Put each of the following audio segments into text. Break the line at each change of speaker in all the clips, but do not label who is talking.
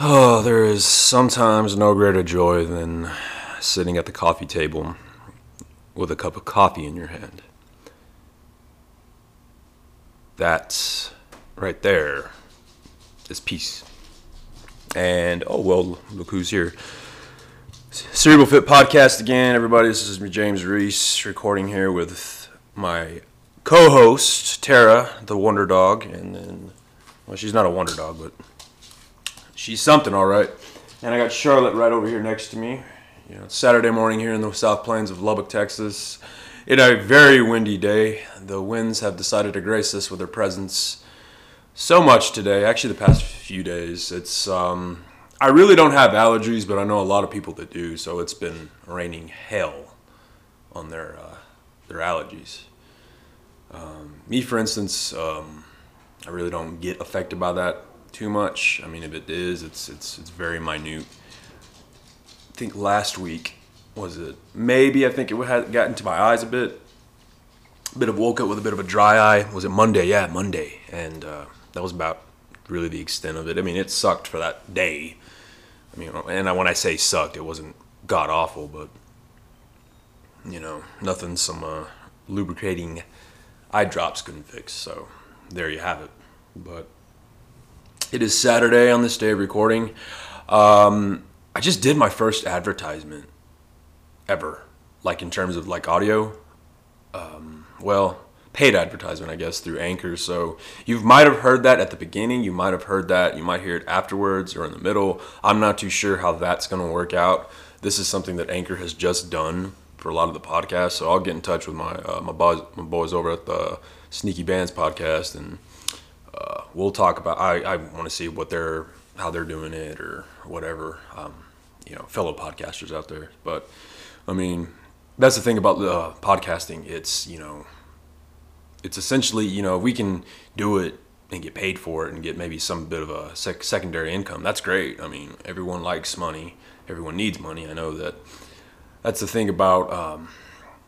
Oh, there is sometimes no greater joy than sitting at the coffee table with a cup of coffee in your hand. That right there is peace. And oh well, look who's here. Cerebral Fit Podcast again, everybody. This is me, James Reese, recording here with my co-host Tara, the Wonder Dog, and then well, she's not a Wonder Dog, but she's something, all right. And I got Charlotte right over here next to me. You know, it's Saturday morning here in the South Plains of Lubbock, Texas. It a very windy day. The winds have decided to grace us with their presence so much today. Actually, the past few days, it's. Um, I really don't have allergies, but I know a lot of people that do. So it's been raining hell on their uh, their allergies. Um, me, for instance, um, I really don't get affected by that too much. I mean, if it is, it's it's it's very minute. I think last week was it maybe I think it had gotten to my eyes a bit. A bit of woke up with a bit of a dry eye. Was it Monday? Yeah, Monday, and uh, that was about really the extent of it. I mean, it sucked for that day. I mean, and when I say sucked, it wasn't god awful, but you know, nothing some uh, lubricating eye drops couldn't fix. So there you have it. But it is Saturday on this day of recording. Um, I just did my first advertisement ever, like in terms of like audio. Um, well, paid advertisement, I guess, through Anchor. So you might have heard that at the beginning. You might have heard that. You might hear it afterwards or in the middle. I'm not too sure how that's going to work out. This is something that Anchor has just done for a lot of the podcasts. So I'll get in touch with my uh, my boys my boys over at the Sneaky Bands podcast, and we'll talk about. I, I want to see what they're how they're doing it or whatever. Um, you know, fellow podcasters out there. But I mean, that's the thing about uh, podcasting. It's you know, it's essentially you know we can do it and get paid for it and get maybe some bit of a sec- secondary income. That's great. I mean, everyone likes money. Everyone needs money. I know that that's the thing about um,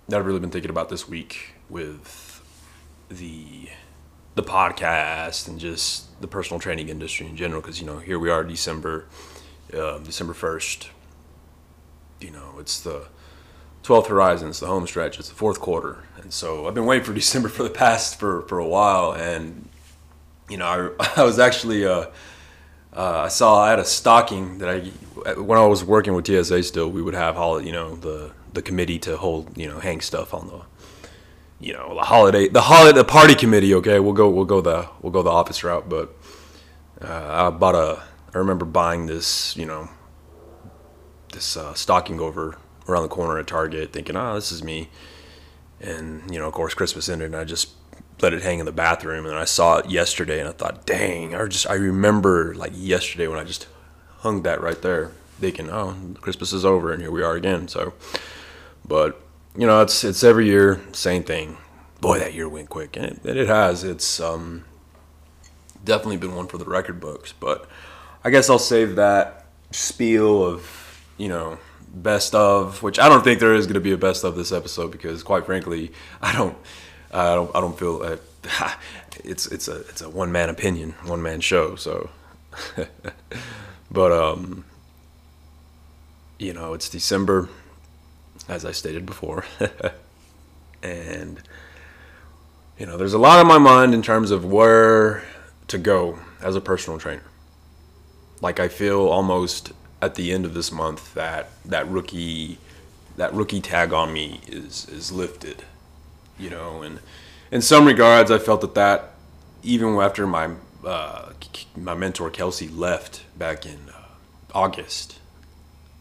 that I've really been thinking about this week with the the podcast and just the personal training industry in general. Because you know, here we are, December uh, December first. You know, it's the 12th horizon. It's the home stretch. It's the fourth quarter, and so I've been waiting for December for the past for for a while. And you know, I, I was actually. Uh, uh, I saw I had a stocking that I when I was working with TSA still we would have holiday you know the the committee to hold you know hang stuff on the you know the holiday the holiday the party committee okay we'll go we'll go the we'll go the office route but uh, I bought a I remember buying this you know this uh, stocking over around the corner at Target thinking oh, this is me and you know of course Christmas ended and I just let it hang in the bathroom and I saw it yesterday and I thought, dang, I just I remember like yesterday when I just hung that right there, thinking, oh, Christmas is over and here we are again. So, but you know, it's it's every year same thing. Boy, that year went quick, and it, it has. It's um, definitely been one for the record books. But I guess I'll save that spiel of you know best of, which I don't think there is going to be a best of this episode because, quite frankly, I don't. I don't I don't feel it's it's a it's a one man opinion, one man show. So, but um, you know, it's December, as I stated before, and you know, there's a lot on my mind in terms of where to go as a personal trainer. Like I feel almost at the end of this month that that rookie that rookie tag on me is is lifted you know, and in some regards, I felt that that even after my uh, my mentor Kelsey left back in uh, August,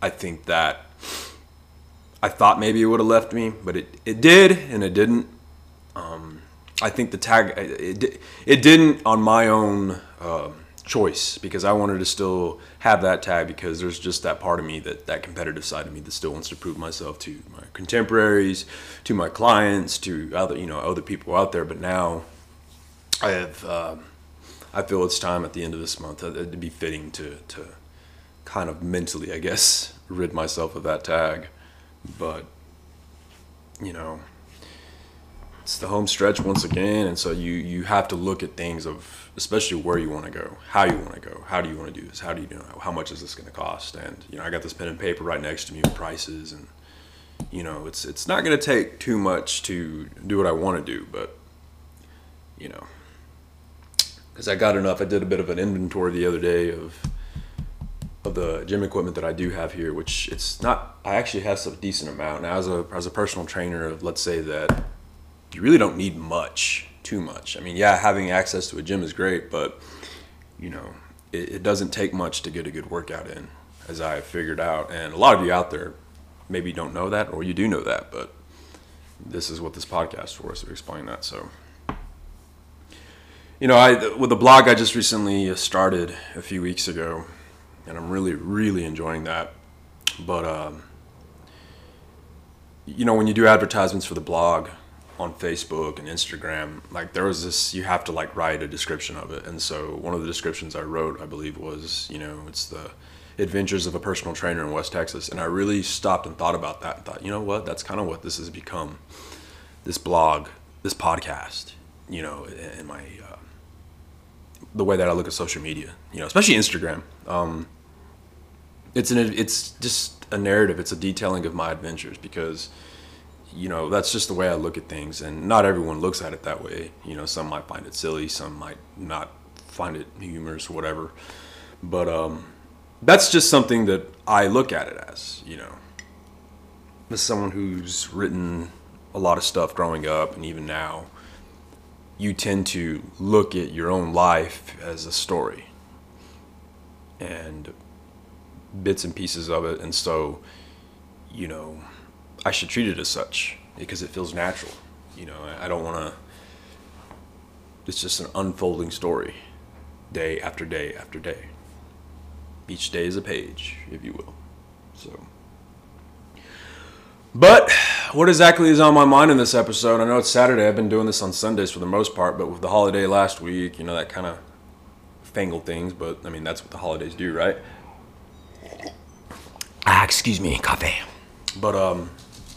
I think that I thought maybe it would have left me, but it, it did and it didn't. Um, I think the tag it, it didn't on my own uh, choice because I wanted to still have that tag because there's just that part of me that that competitive side of me that still wants to prove myself to my contemporaries, to my clients, to other you know other people out there. But now I have um, I feel it's time at the end of this month uh, to be fitting to to kind of mentally I guess rid myself of that tag. But you know it's the home stretch once again, and so you you have to look at things of especially where you want to go, how you want to go, how do you want to do this, how do you know how much is this going to cost, and you know I got this pen and paper right next to me with prices, and you know it's it's not going to take too much to do what I want to do, but you know because I got enough. I did a bit of an inventory the other day of of the gym equipment that I do have here, which it's not. I actually have some decent amount now. As a as a personal trainer, let's say that you really don't need much, too much. I mean, yeah, having access to a gym is great, but you know, it, it doesn't take much to get a good workout in, as I figured out. And a lot of you out there maybe don't know that, or you do know that, but this is what this podcast for us to explain that. So you know, I with the blog I just recently started a few weeks ago, and I'm really really enjoying that. But um, you know, when you do advertisements for the blog on Facebook and Instagram, like there was this, you have to like write a description of it, and so one of the descriptions I wrote, I believe, was you know, it's the adventures of a personal trainer in West Texas, and I really stopped and thought about that and thought, you know what, that's kind of what this has become, this blog, this podcast, you know, and my uh, the way that I look at social media, you know, especially Instagram. Um, it's an it's just a narrative. It's a detailing of my adventures because you know that's just the way I look at things, and not everyone looks at it that way. You know, some might find it silly, some might not find it humorous or whatever. But um, that's just something that I look at it as. You know, as someone who's written a lot of stuff growing up and even now you tend to look at your own life as a story and bits and pieces of it. And so, you know, I should treat it as such because it feels natural. You know, I don't want to, it's just an unfolding story day after day after day. Each day is a page, if you will. So. But what exactly is on my mind in this episode? I know it's Saturday. I've been doing this on Sundays for the most part, but with the holiday last week, you know, that kind of fangled things. But I mean, that's what the holidays do, right? Ah, excuse me, coffee. But um,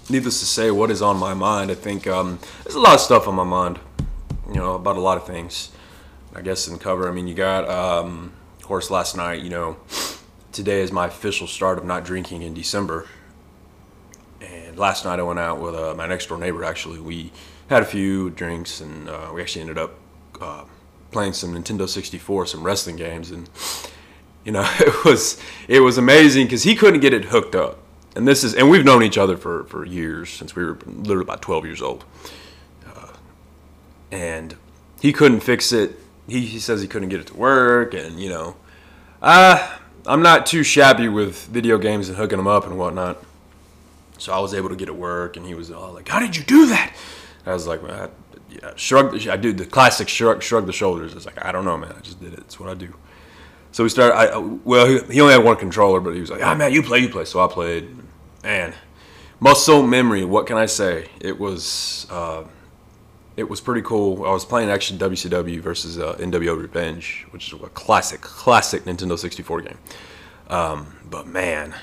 needless to say, what is on my mind? I think um, there's a lot of stuff on my mind. You know, about a lot of things. I guess in cover. I mean, you got um, of course last night. You know, today is my official start of not drinking in December and last night I went out with uh, my next door neighbor. Actually, we had a few drinks, and uh, we actually ended up uh, playing some Nintendo 64, some wrestling games, and you know it was it was amazing because he couldn't get it hooked up. And this is and we've known each other for for years since we were literally about 12 years old, uh, and he couldn't fix it. He, he says he couldn't get it to work, and you know, uh, I'm not too shabby with video games and hooking them up and whatnot. So I was able to get it work, and he was all like, "How did you do that?" I was like, I, yeah, shrug. I do the classic shrug, shrug the shoulders. It's like I don't know, man. I just did it. It's what I do. So we started. I well, he, only had one controller, but he was like, "Ah, man, you play, you play." So I played, and muscle memory. What can I say? It was. Uh, it was pretty cool. I was playing actually WCW versus uh, NWO Revenge, which is a classic, classic Nintendo 64 game. Um, but man,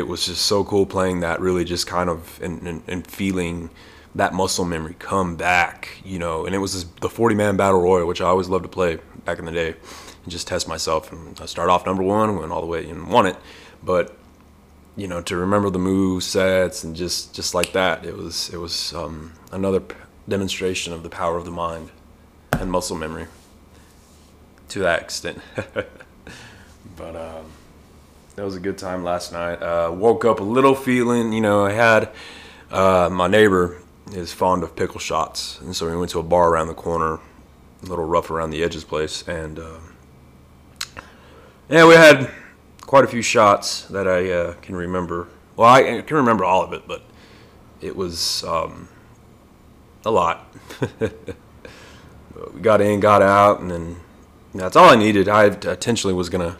it was just so cool playing that really just kind of and, and, and feeling that muscle memory come back you know? And it was the 40 man battle royal which i always loved to play back in the day and just test myself. And i started off number one went all the way and won it. But you know to remember the move sets and just just like that it was it was um, another p- demonstration of the power of the mind and muscle memory to that extent. But um that was a good time last night. Uh, woke up a little feeling, you know, I had uh, my neighbor is fond of pickle shots, and so we went to a bar around the corner, a little rough around the edges place, and uh, yeah, we had quite a few shots that I uh, can remember. Well, I, can remember all of it, but it was um, a lot. we got in, got out, and then that's all I needed. I intentionally was gonna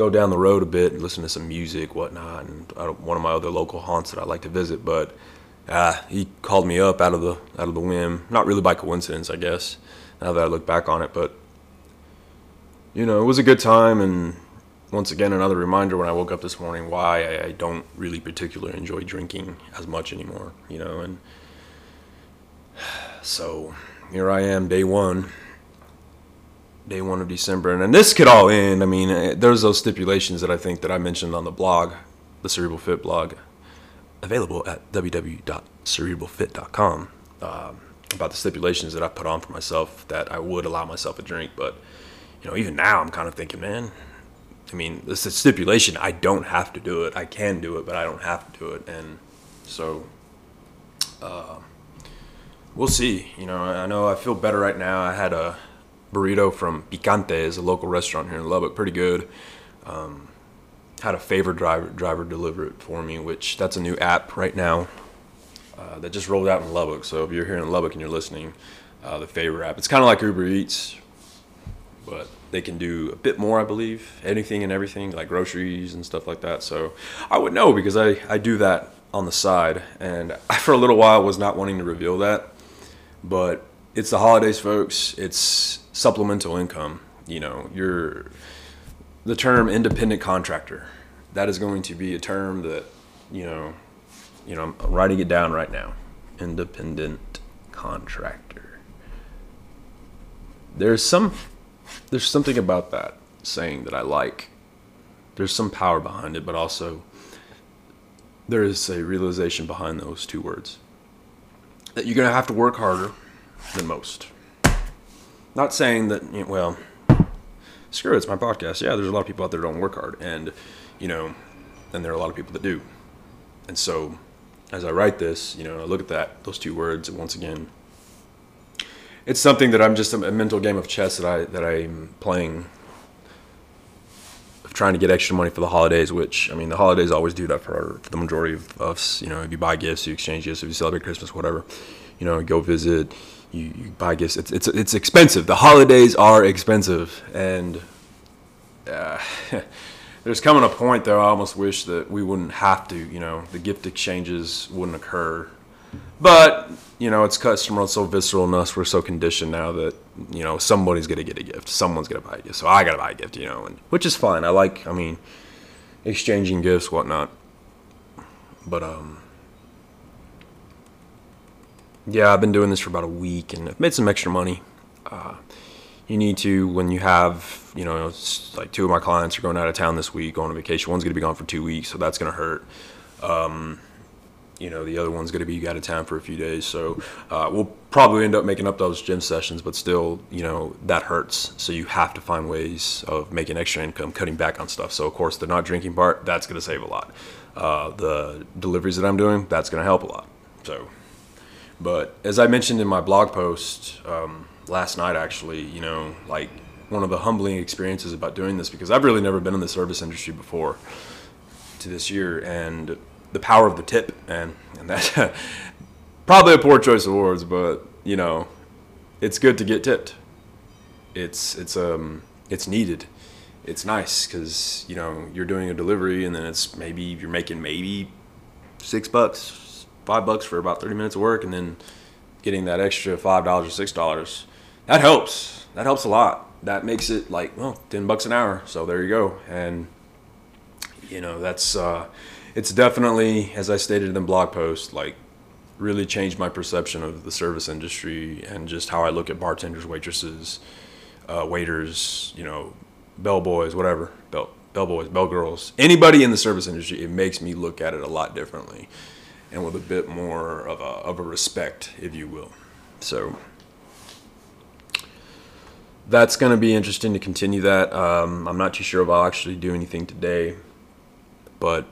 go down the road a bit and listen to some music, whatnot, and one of my other local haunts that I like to visit. But uh, he called me up out of the out of the whim, not really by coincidence, I guess. Now that I look back on it, but you know, it was a good time, and once again, another reminder when I woke up this morning why I, I don't really particularly enjoy drinking as much anymore. You know, and So here I am, day one. Day one of December, and, and this could all end. I mean, eh, there's those stipulations that I think that I mentioned on the blog, the Cerebral Fit blog, available at www.cerebralfit.com. Um, about the stipulations that I put on for myself that I would allow myself a drink, but you know, even now I'm kind of thinking, man, I mean, this is stipulation. I don't have to do it. I can do it, but I don't have to do it. And so, uh, we'll see. You know, I know I feel better right now. I had a burrito from Picante, is a local restaurant here in Lubbock, pretty good. Um, had a favor driver driver deliver it for me, which that's a new app right now uh, that just rolled out in Lubbock. So if you're here in Lubbock and you're listening, uh, the favor app, it's kind of like Uber Eats, but they can do a bit more, I believe, anything and everything, like groceries and stuff like that. So I would know because I, I do that on the side. And I, for a little while, was not wanting to reveal that. But it's the holidays, folks. It's supplemental income. You know, you're the term independent contractor. That is going to be a term that, you know, you know, I'm writing it down right now. Independent contractor. There's some there's something about that saying that I like. There's some power behind it, but also there is a realization behind those two words that you're going to have to work harder than most. Not saying that, you know, well, screw it, it's my podcast. Yeah, there's a lot of people out there that don't work hard, and, you know, and there are a lot of people that do. And so, as I write this, you know, I look at that, those two words, and once again, it's something that I'm just a, a mental game of chess that I that I'm playing of trying to get extra money for the holidays. Which I mean, the holidays always do that for, for the majority of us. You know, if you buy gifts, you exchange gifts. If you celebrate Christmas, whatever, you know, go visit. You, you buy gifts. It's it's it's expensive. The holidays are expensive, and uh, there's coming a point though. I almost wish that we wouldn't have to. You know, the gift exchanges wouldn't occur. But you know, it's customer it's so visceral in us. We're so conditioned now that you know somebody's gonna get a gift. Someone's gonna buy a gift. So I gotta buy a gift. You know, and which is fine. I like. I mean, exchanging gifts, whatnot. But um, yeah, I've been doing this for about a week and I've made some extra money. Uh, you need to when you have you know like two of my clients are going out of town this week going on vacation. One's gonna be gone for two weeks, so that's gonna hurt. Um, you know the other one's going to be out of town for a few days so uh, we'll probably end up making up those gym sessions but still you know that hurts so you have to find ways of making extra income cutting back on stuff so of course the not drinking part that's going to save a lot uh, the deliveries that i'm doing that's going to help a lot so but as i mentioned in my blog post um, last night actually you know like one of the humbling experiences about doing this because i've really never been in the service industry before to this year and the power of the tip, and and that's probably a poor choice of words, but you know, it's good to get tipped. It's it's um it's needed. It's nice because you know you're doing a delivery, and then it's maybe you're making maybe six bucks, five bucks for about thirty minutes of work, and then getting that extra five dollars or six dollars. That helps. That helps a lot. That makes it like well, ten bucks an hour. So there you go, and you know that's. uh it's definitely, as I stated in the blog post, like really changed my perception of the service industry and just how I look at bartenders, waitresses, uh, waiters, you know, bellboys, whatever, bell bellboys, bell girls anybody in the service industry. It makes me look at it a lot differently and with a bit more of a of a respect, if you will. So that's going to be interesting to continue that. Um, I'm not too sure if I'll actually do anything today, but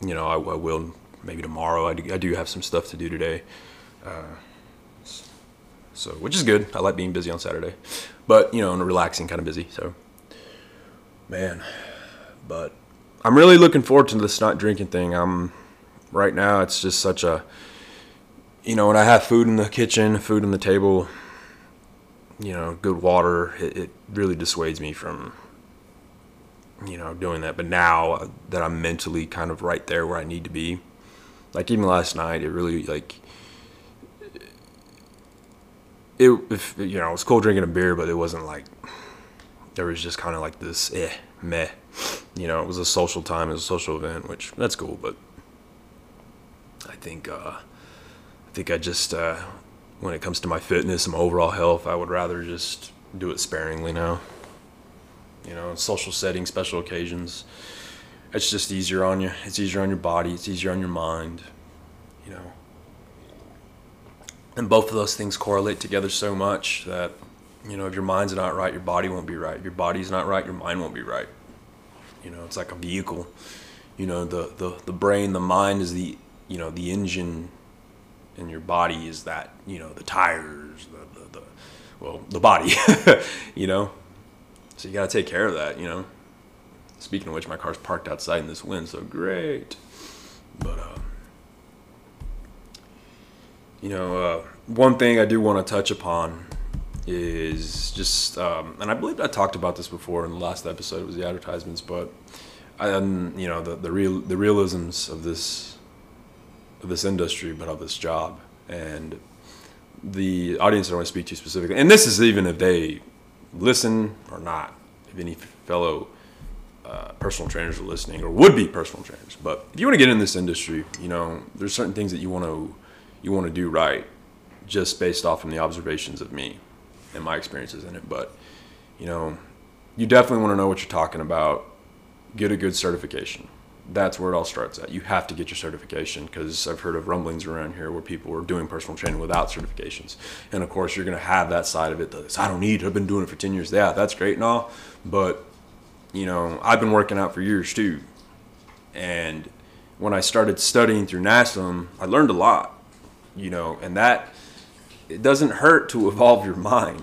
you know, I, I will maybe tomorrow. I do, I do, have some stuff to do today. Uh, so, which is good. I like being busy on Saturday, but you know, and relaxing, kind of busy. So, man, but I'm really looking forward to this not drinking thing. I'm right now. It's just such a, you know, when I have food in the kitchen, food on the table, you know, good water, it, it really dissuades me from you know, doing that. But now that I'm mentally kind of right there where I need to be, like even last night, it really like it. If you know, it was cool drinking a beer, but it wasn't like there was just kind of like this eh meh. You know, it was a social time, it was a social event, which that's cool. But I think uh, I think I just uh, when it comes to my fitness and my overall health, I would rather just do it sparingly now. You know, social settings, special occasions. It's just easier on you. It's easier on your body. It's easier on your mind. You know. And both of those things correlate together so much that, you know, if your mind's not right, your body won't be right. If your body's not right, your mind won't be right. You know, it's like a vehicle. You know, the, the, the brain, the mind is the, you know, the engine and your body is that, you know, the tires, the, the, the well, the body, you know. So you got to take care of that, you know. Speaking of which, my car's parked outside in this wind, so great. But, uh, you know, uh, one thing I do want to touch upon is just, um, and I believe I talked about this before in the last episode. It was the advertisements, but, um, you know, the the real the realisms of this of this industry, but of this job, and the audience I want to speak to specifically, and this is even if they listen or not, if any fellow uh, personal trainers are listening or would be personal trainers. But if you want to get in this industry, you know, there's certain things that you want to you want to do right, just based off from the observations of me and my experiences in it. But you know, you definitely want to know what you're talking about. Get a good certification. That's where it all starts at. You have to get your certification because I've heard of rumblings around here where people are doing personal training without certifications. And of course, you're going to have that side of it that I don't need. I've been doing it for 10 years. Yeah, that's great and all. But, you know, I've been working out for years too. And when I started studying through NASM, I learned a lot you know, and that it doesn't hurt to evolve your mind.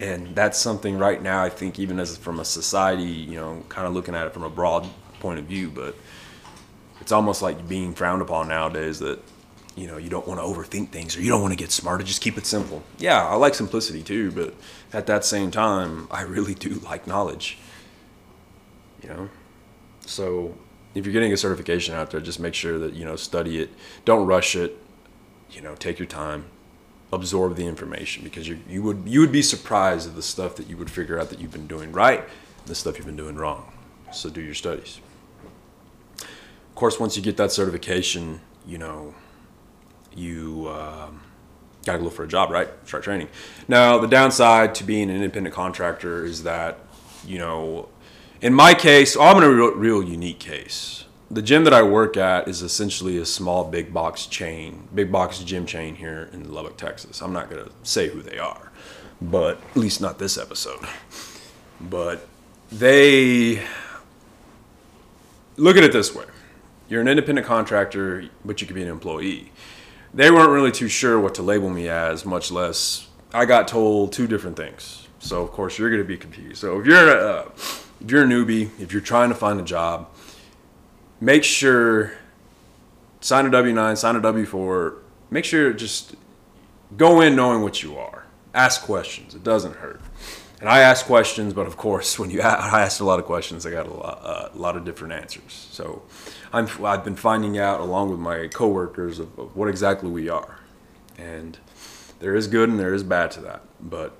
And that's something right now I think even as from a society, you know, kind of looking at it from a broad point of view, but it's almost like being frowned upon nowadays that you know you don't want to overthink things or you don't want to get smarter just keep it simple yeah i like simplicity too but at that same time i really do like knowledge you know so if you're getting a certification out there, just make sure that you know study it. Don't rush it. You know, take your time, absorb the information because you you would you would be surprised at the stuff that you would figure out that you've been doing right, and the stuff you've been doing wrong. So do your studies. Of course, once you get that certification, you know, you um, gotta look for a job, right? Start training. Now, the downside to being an independent contractor is that you know in my case, I'm in a real, real unique case. The gym that I work at is essentially a small big box chain, big box gym chain here in Lubbock, Texas. I'm not going to say who they are, but at least not this episode. But they look at it this way you're an independent contractor, but you could be an employee. They weren't really too sure what to label me as, much less I got told two different things. So, of course, you're going to be confused. So, if you're a, if you're a newbie, if you're trying to find a job, make sure sign a W nine, sign a W four. Make sure just go in knowing what you are. Ask questions. It doesn't hurt. And I ask questions, but of course, when you I asked a lot of questions, I got a lot, uh, a lot of different answers. So I'm, I've been finding out along with my coworkers of, of what exactly we are, and there is good and there is bad to that. But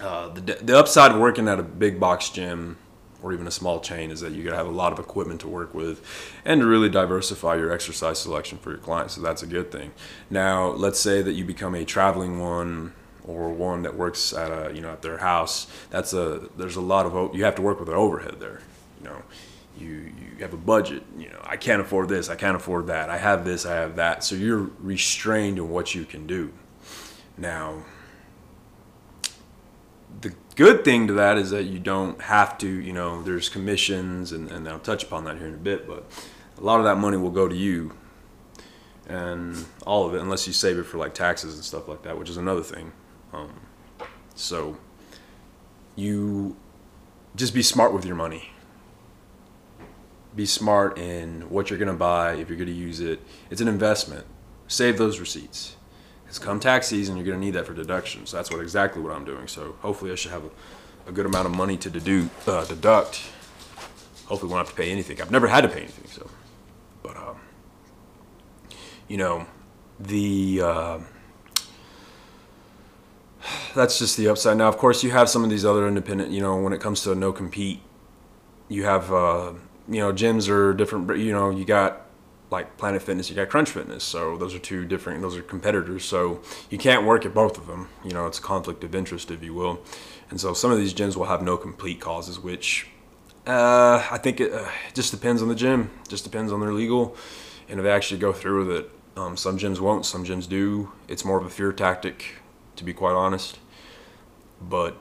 uh, the, the upside of working at a big box gym or even a small chain is that you gotta have a lot of equipment to work with and to really diversify your exercise selection for your clients so that's a good thing. Now let's say that you become a traveling one or one that works at a you know at their house that's a there's a lot of you have to work with an overhead there you know. You you have a budget you know i can't afford this i can't afford that i have this i have that so you're restrained in what you can do. Now good thing to that is that you don't have to, you know, there's commissions, and, and I'll touch upon that here in a bit, but a lot of that money will go to you and all of it, unless you save it for like taxes and stuff like that, which is another thing. Um, so you just be smart with your money. Be smart in what you're going to buy, if you're going to use it. It's an investment. Save those receipts. Because come tax season, you're going to need that for deductions. That's what exactly what I'm doing. So hopefully, I should have a, a good amount of money to dedu- uh, deduct. Hopefully, won't have to pay anything. I've never had to pay anything. So, but um, you know, the uh, that's just the upside. Now, of course, you have some of these other independent. You know, when it comes to no compete, you have uh, you know gyms are different. You know, you got like Planet Fitness, you got Crunch Fitness. So those are two different, those are competitors. So you can't work at both of them. You know, it's a conflict of interest, if you will. And so some of these gyms will have no complete causes, which uh, I think it uh, just depends on the gym. Just depends on their legal, and if they actually go through with it. Um, some gyms won't. Some gyms do. It's more of a fear tactic, to be quite honest. But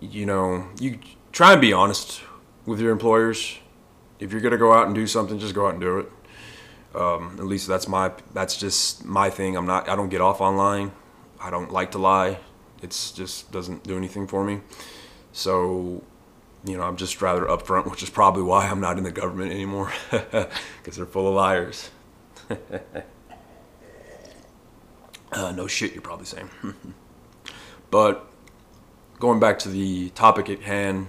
you know, you try and be honest with your employers. If you're gonna go out and do something, just go out and do it. Um, at least that's my that's just my thing. I'm not I don't get off online. I don't like to lie. It's just doesn't do anything for me. So, you know, I'm just rather upfront, which is probably why I'm not in the government anymore because they're full of liars. uh, no shit, you're probably saying. but going back to the topic at hand,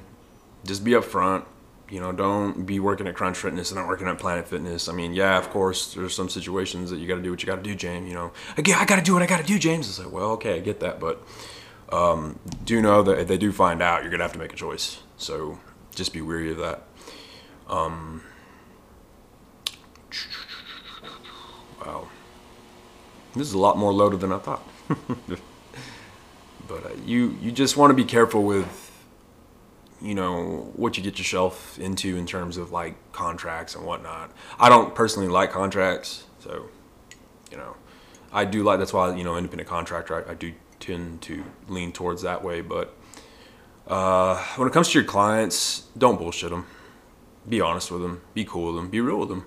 just be upfront. You know, don't be working at Crunch Fitness and not working at Planet Fitness. I mean, yeah, of course, there's some situations that you got to do what you got to do, James. You know, again, I got to do what I got to do, James. It's like, well, okay, I get that, but um, do know that if they do find out, you're gonna have to make a choice. So just be weary of that. Um, wow, this is a lot more loaded than I thought. but uh, you you just want to be careful with you know what you get yourself into in terms of like contracts and whatnot. I don't personally like contracts, so you know I do like that's why you know independent contractor I, I do tend to lean towards that way. But uh, when it comes to your clients, don't bullshit them. Be honest with them. Be cool with them. Be real with them.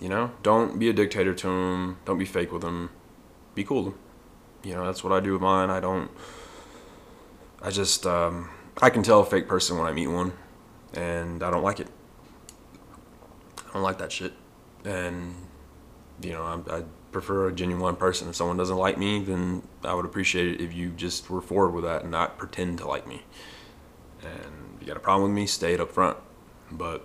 You know, don't be a dictator to them. Don't be fake with them. Be cool with them. You know, that's what I do with mine. I don't. I just um, I can tell a fake person when I meet one, and I don't like it. I don't like that shit, and you know I, I prefer a genuine person. If someone doesn't like me, then I would appreciate it if you just were forward with that and not pretend to like me. And if you got a problem with me, stay it up front. But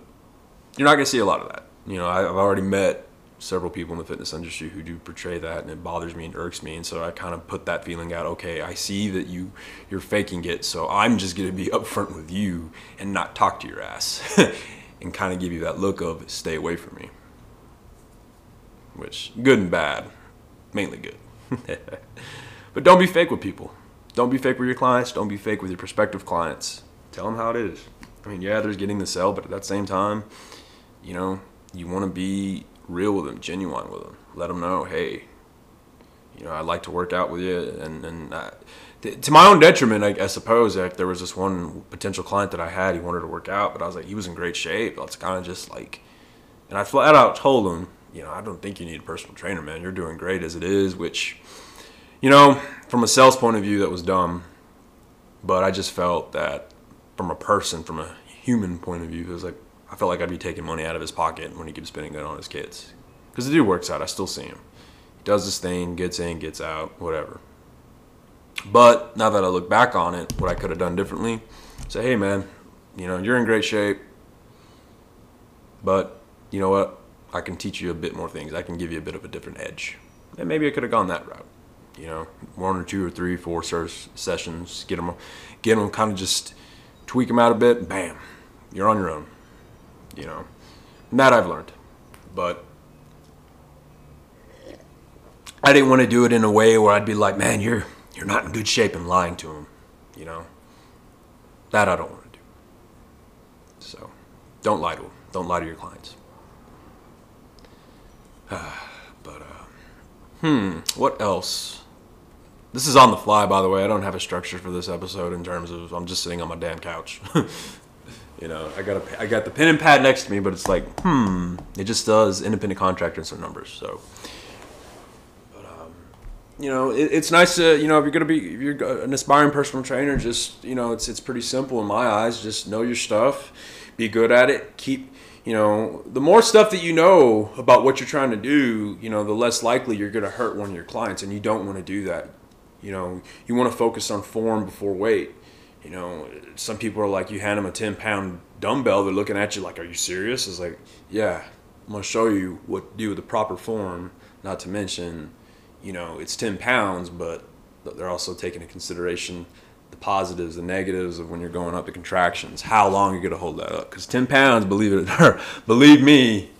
you're not gonna see a lot of that. You know, I've already met several people in the fitness industry who do portray that and it bothers me and irks me and so i kind of put that feeling out okay i see that you you're faking it so i'm just going to be upfront with you and not talk to your ass and kind of give you that look of stay away from me which good and bad, mainly good. but don't be fake with people. Don't be fake with your clients. Don't be fake with your prospective clients. Tell them how it is. I mean, yeah, there's getting the sell, but at that same time, you know, you want to be real with them, genuine with them. Let them know, hey, you know, I'd like to work out with you, and and I, to my own detriment, I, I suppose. Like, there was this one potential client that I had. He wanted to work out, but I was like, he was in great shape. It's kind of just like, and I flat out told him, you know, I don't think you need a personal trainer, man. You're doing great as it is, which, you know, from a sales point of view, that was dumb. But I just felt that from a person, from a human point of view, it was like, I felt like I'd be taking money out of his pocket when he keeps spending it on his kids. Because the dude works out. I still see him. He does his thing, gets in, gets out, whatever. But now that I look back on it, what I could have done differently, say, hey, man, you know, you're in great shape. But you know what? I can teach you a bit more things. I can give you a bit of a different edge. And maybe I could have gone that route. You know, one or two or three, four sessions, get them, get them, kind of just tweak them out a bit. Bam, you're on your own. You know, that I've learned. But I didn't want to do it in a way where I'd be like, man, you're you're not in good shape and lying to him. You know, that I don't want to do. So, don't lie to them. Don't lie to your clients. but, uh, hmm, what else? This is on the fly, by the way. I don't have a structure for this episode in terms of I'm just sitting on my damn couch. you know, I got a, I got the pen and pad next to me, but it's like, hmm, it just does independent contractor and some numbers. So, but um, you know, it, it's nice to you know if you're gonna be if you're an aspiring personal trainer, just you know, it's it's pretty simple in my eyes. Just know your stuff, be good at it, keep you know, the more stuff that you know about what you're trying to do, you know, the less likely you're going to hurt one of your clients, and you don't want to do that. You know, you want to focus on form before weight. You know, some people are like, you hand them a 10 pound dumbbell, they're looking at you like, are you serious? It's like, yeah, I'm to show you what to do with the proper form, not to mention, you know, it's 10 pounds, but they're also taking into consideration the positives, the negatives of when you're going up the contractions, how long you're to hold that up. Because 10 pounds, believe it or believe me,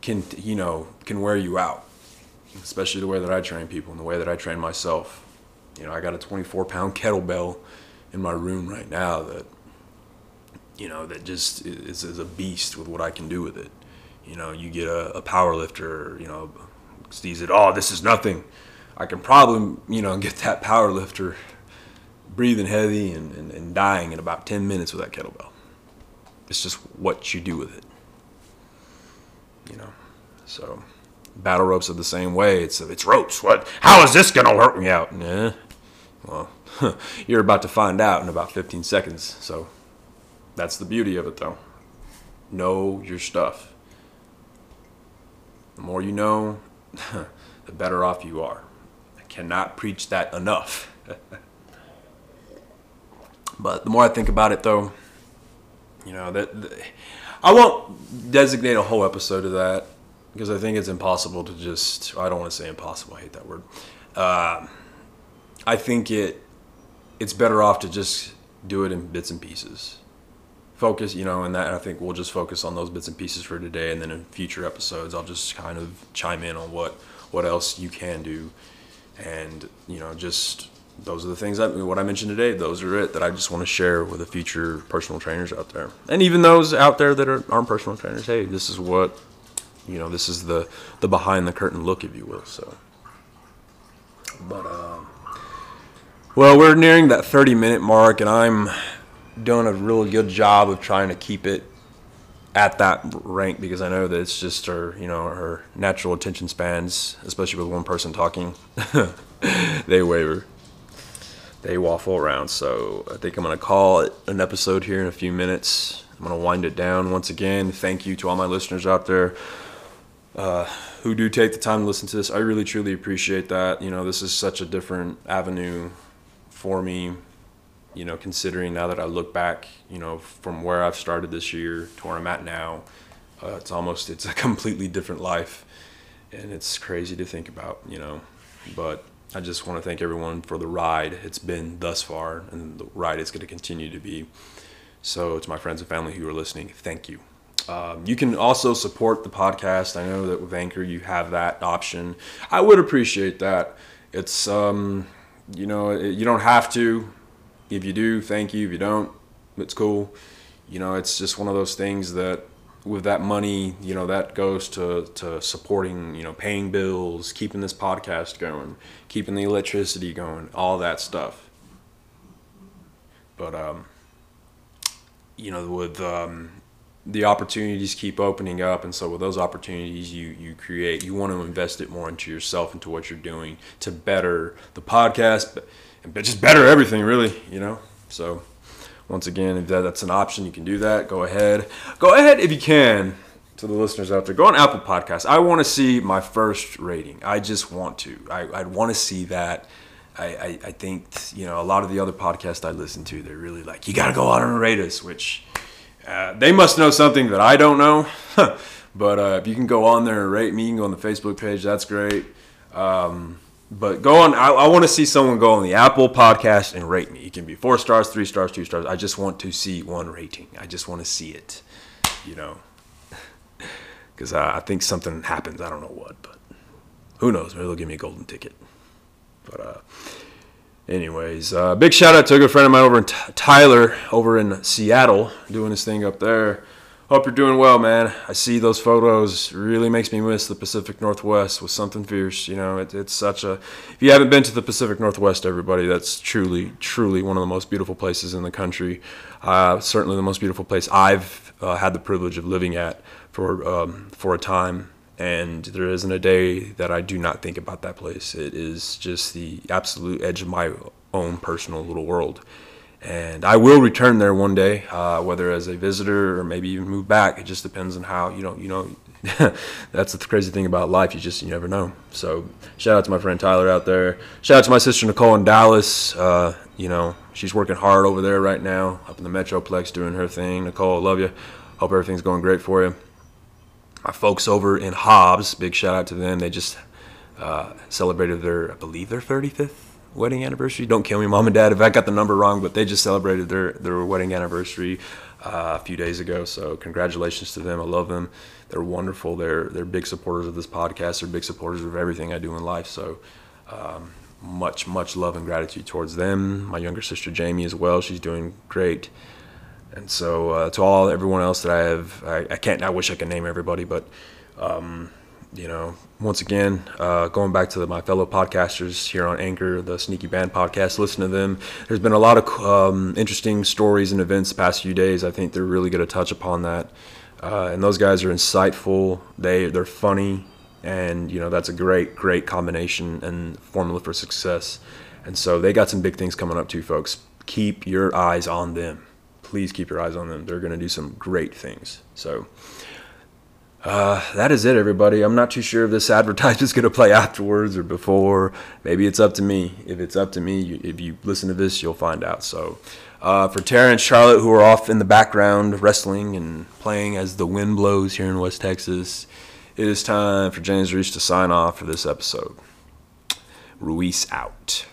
can you know can wear you out, especially the way that I train people and the way that I train myself. You know, I got a 24 pound kettlebell in my room right now that you know that just is, is a beast with what I can do with it. You know, you get a, a power lifter, you know, sees it, oh, this is nothing. I can probably, you know, get that power lifter breathing heavy and, and, and dying in about 10 minutes with that kettlebell. It's just what you do with it. You know, so battle ropes are the same way. It's it's ropes. What? How is this gonna work me out? Nah. Well, you're about to find out in about 15 seconds. So that's the beauty of it, though. Know your stuff. The more you know, the better off you are. I cannot preach that enough. but the more I think about it, though, you know that, I won't designate a whole episode of that because I think it's impossible to just. I don't want to say impossible. I hate that word. Uh, I think it it's better off to just do it in bits and pieces. Focus, you know, and that I think we'll just focus on those bits and pieces for today, and then in future episodes, I'll just kind of chime in on what what else you can do, and you know, just those are the things that what I mentioned today. Those are it that I just want to share with the future personal trainers out there, and even those out there that are, aren't personal trainers. Hey, this is what you know. This is the the behind the curtain look, if you will. So, but um, well, we're nearing that 30 minute mark, and I'm doing a really good job of trying to keep it at that rank because I know that it's just her, you know, our natural attention spans, especially with one person talking, they waver. They waffle around. So I think I'm going to call it an episode here in a few minutes. I'm going to wind it down once again. Thank you to all my listeners out there uh, who do take the time to listen to this. I really, truly appreciate that. You know, this is such a different avenue for me you know, considering now that I look back, you know, from where I've started this year to where I'm at now, uh, it's almost it's a completely different life, and it's crazy to think about, you know. But I just want to thank everyone for the ride it's been thus far, and the ride it's going to continue to be. So, to my friends and family who are listening, thank you. Um, you can also support the podcast. I know that with Anchor you have that option. I would appreciate that. It's um, you know, you don't have to if you do, thank you. If you don't, it's cool. You know, it's just one of those things that with that money, you know, that goes to, to supporting, you know, paying bills, keeping this podcast going, keeping the electricity going, all that stuff. But, um, you know, with um, the opportunities keep opening up, and so with those opportunities you you create, you want to invest it more into yourself, into what you're doing to better the podcast, but and just better everything really you know? So once again if that, that's an option you can do that. Go ahead. Go ahead if you can to the listeners out there go on apple Podcasts. i want to see my first rating. I just want to. I, i'd want to see that. I, I, I, think you know a lot of the other podcasts I listen to, they're really like, you got to go out and rate us, which uh, they must know something that I don't know. but uh, if you can go on there and rate me, you can go on the Facebook page. That's great. Um, but go on. I, I want to see someone go on the Apple podcast and rate me. It can be four stars, three stars, two stars. I just want to see one rating. I just want to see it, you know, because uh, I think something happens. I don't know what, but who knows? Maybe they'll give me a golden ticket. But uh, anyways, uh, big shout out to a good friend of mine over in T- Tyler over in Seattle doing his thing up there. Hope you're doing well, man. I see those photos. really makes me miss the Pacific Northwest with something fierce. You know, it, it's such a. If you haven't been to the Pacific Northwest, everybody, that's truly, truly one of the most beautiful places in the country. Uh, certainly the most beautiful place I've uh, had the privilege of living at for um, for a time. And there isn't a day that I do not think about that place. It is just the absolute edge of my own personal little world and I will return there one day, uh, whether as a visitor or maybe even move back. It just depends on how you know. You know, that's the crazy thing about life. You just you never know. So shout out to my friend Tyler out there. Shout out to my sister Nicole in Dallas. Uh, you know, she's working hard over there right now, up in the Metroplex doing her thing. Nicole, love you. Hope everything's going great for you. My folks over in Hobbs, big shout out to them. They just uh, celebrated their, I believe, their 35th wedding anniversary. Don't kill me, mom and dad, if I got the number wrong, but they just celebrated their their wedding anniversary uh, a few days ago. So congratulations to them. I love them. They're wonderful. They're they're big supporters of this podcast. They're big supporters of everything I do in life. So. Um, much much love and gratitude towards them. My younger sister Jamie as well. She's doing great. And so uh, to all everyone else that I have, I, I, can't. I wish I could name everybody, but um, you know, once again, uh, going back to the, my fellow podcasters here on Anchor, the Sneaky Band podcast, listen to them. There's been a lot of um, interesting stories and events the past few days. I think they're really going to touch upon that. Uh, and those guys are insightful. They they're funny, and you know that's a great great combination and formula for success. And so they got some big things coming up too, folks. Keep your eyes on them. Please keep your eyes on them. They're going to do some great things. So. Uh, that is it, everybody. I'm not too sure if this advertisement is going to play afterwards or before. Maybe it's up to me. If it's up to me, you, if you listen to this, you'll find out. So, uh, for Tara and Charlotte, who are off in the background wrestling and playing as the wind blows here in West Texas, it is time for James Reese to sign off for this episode. Ruiz out.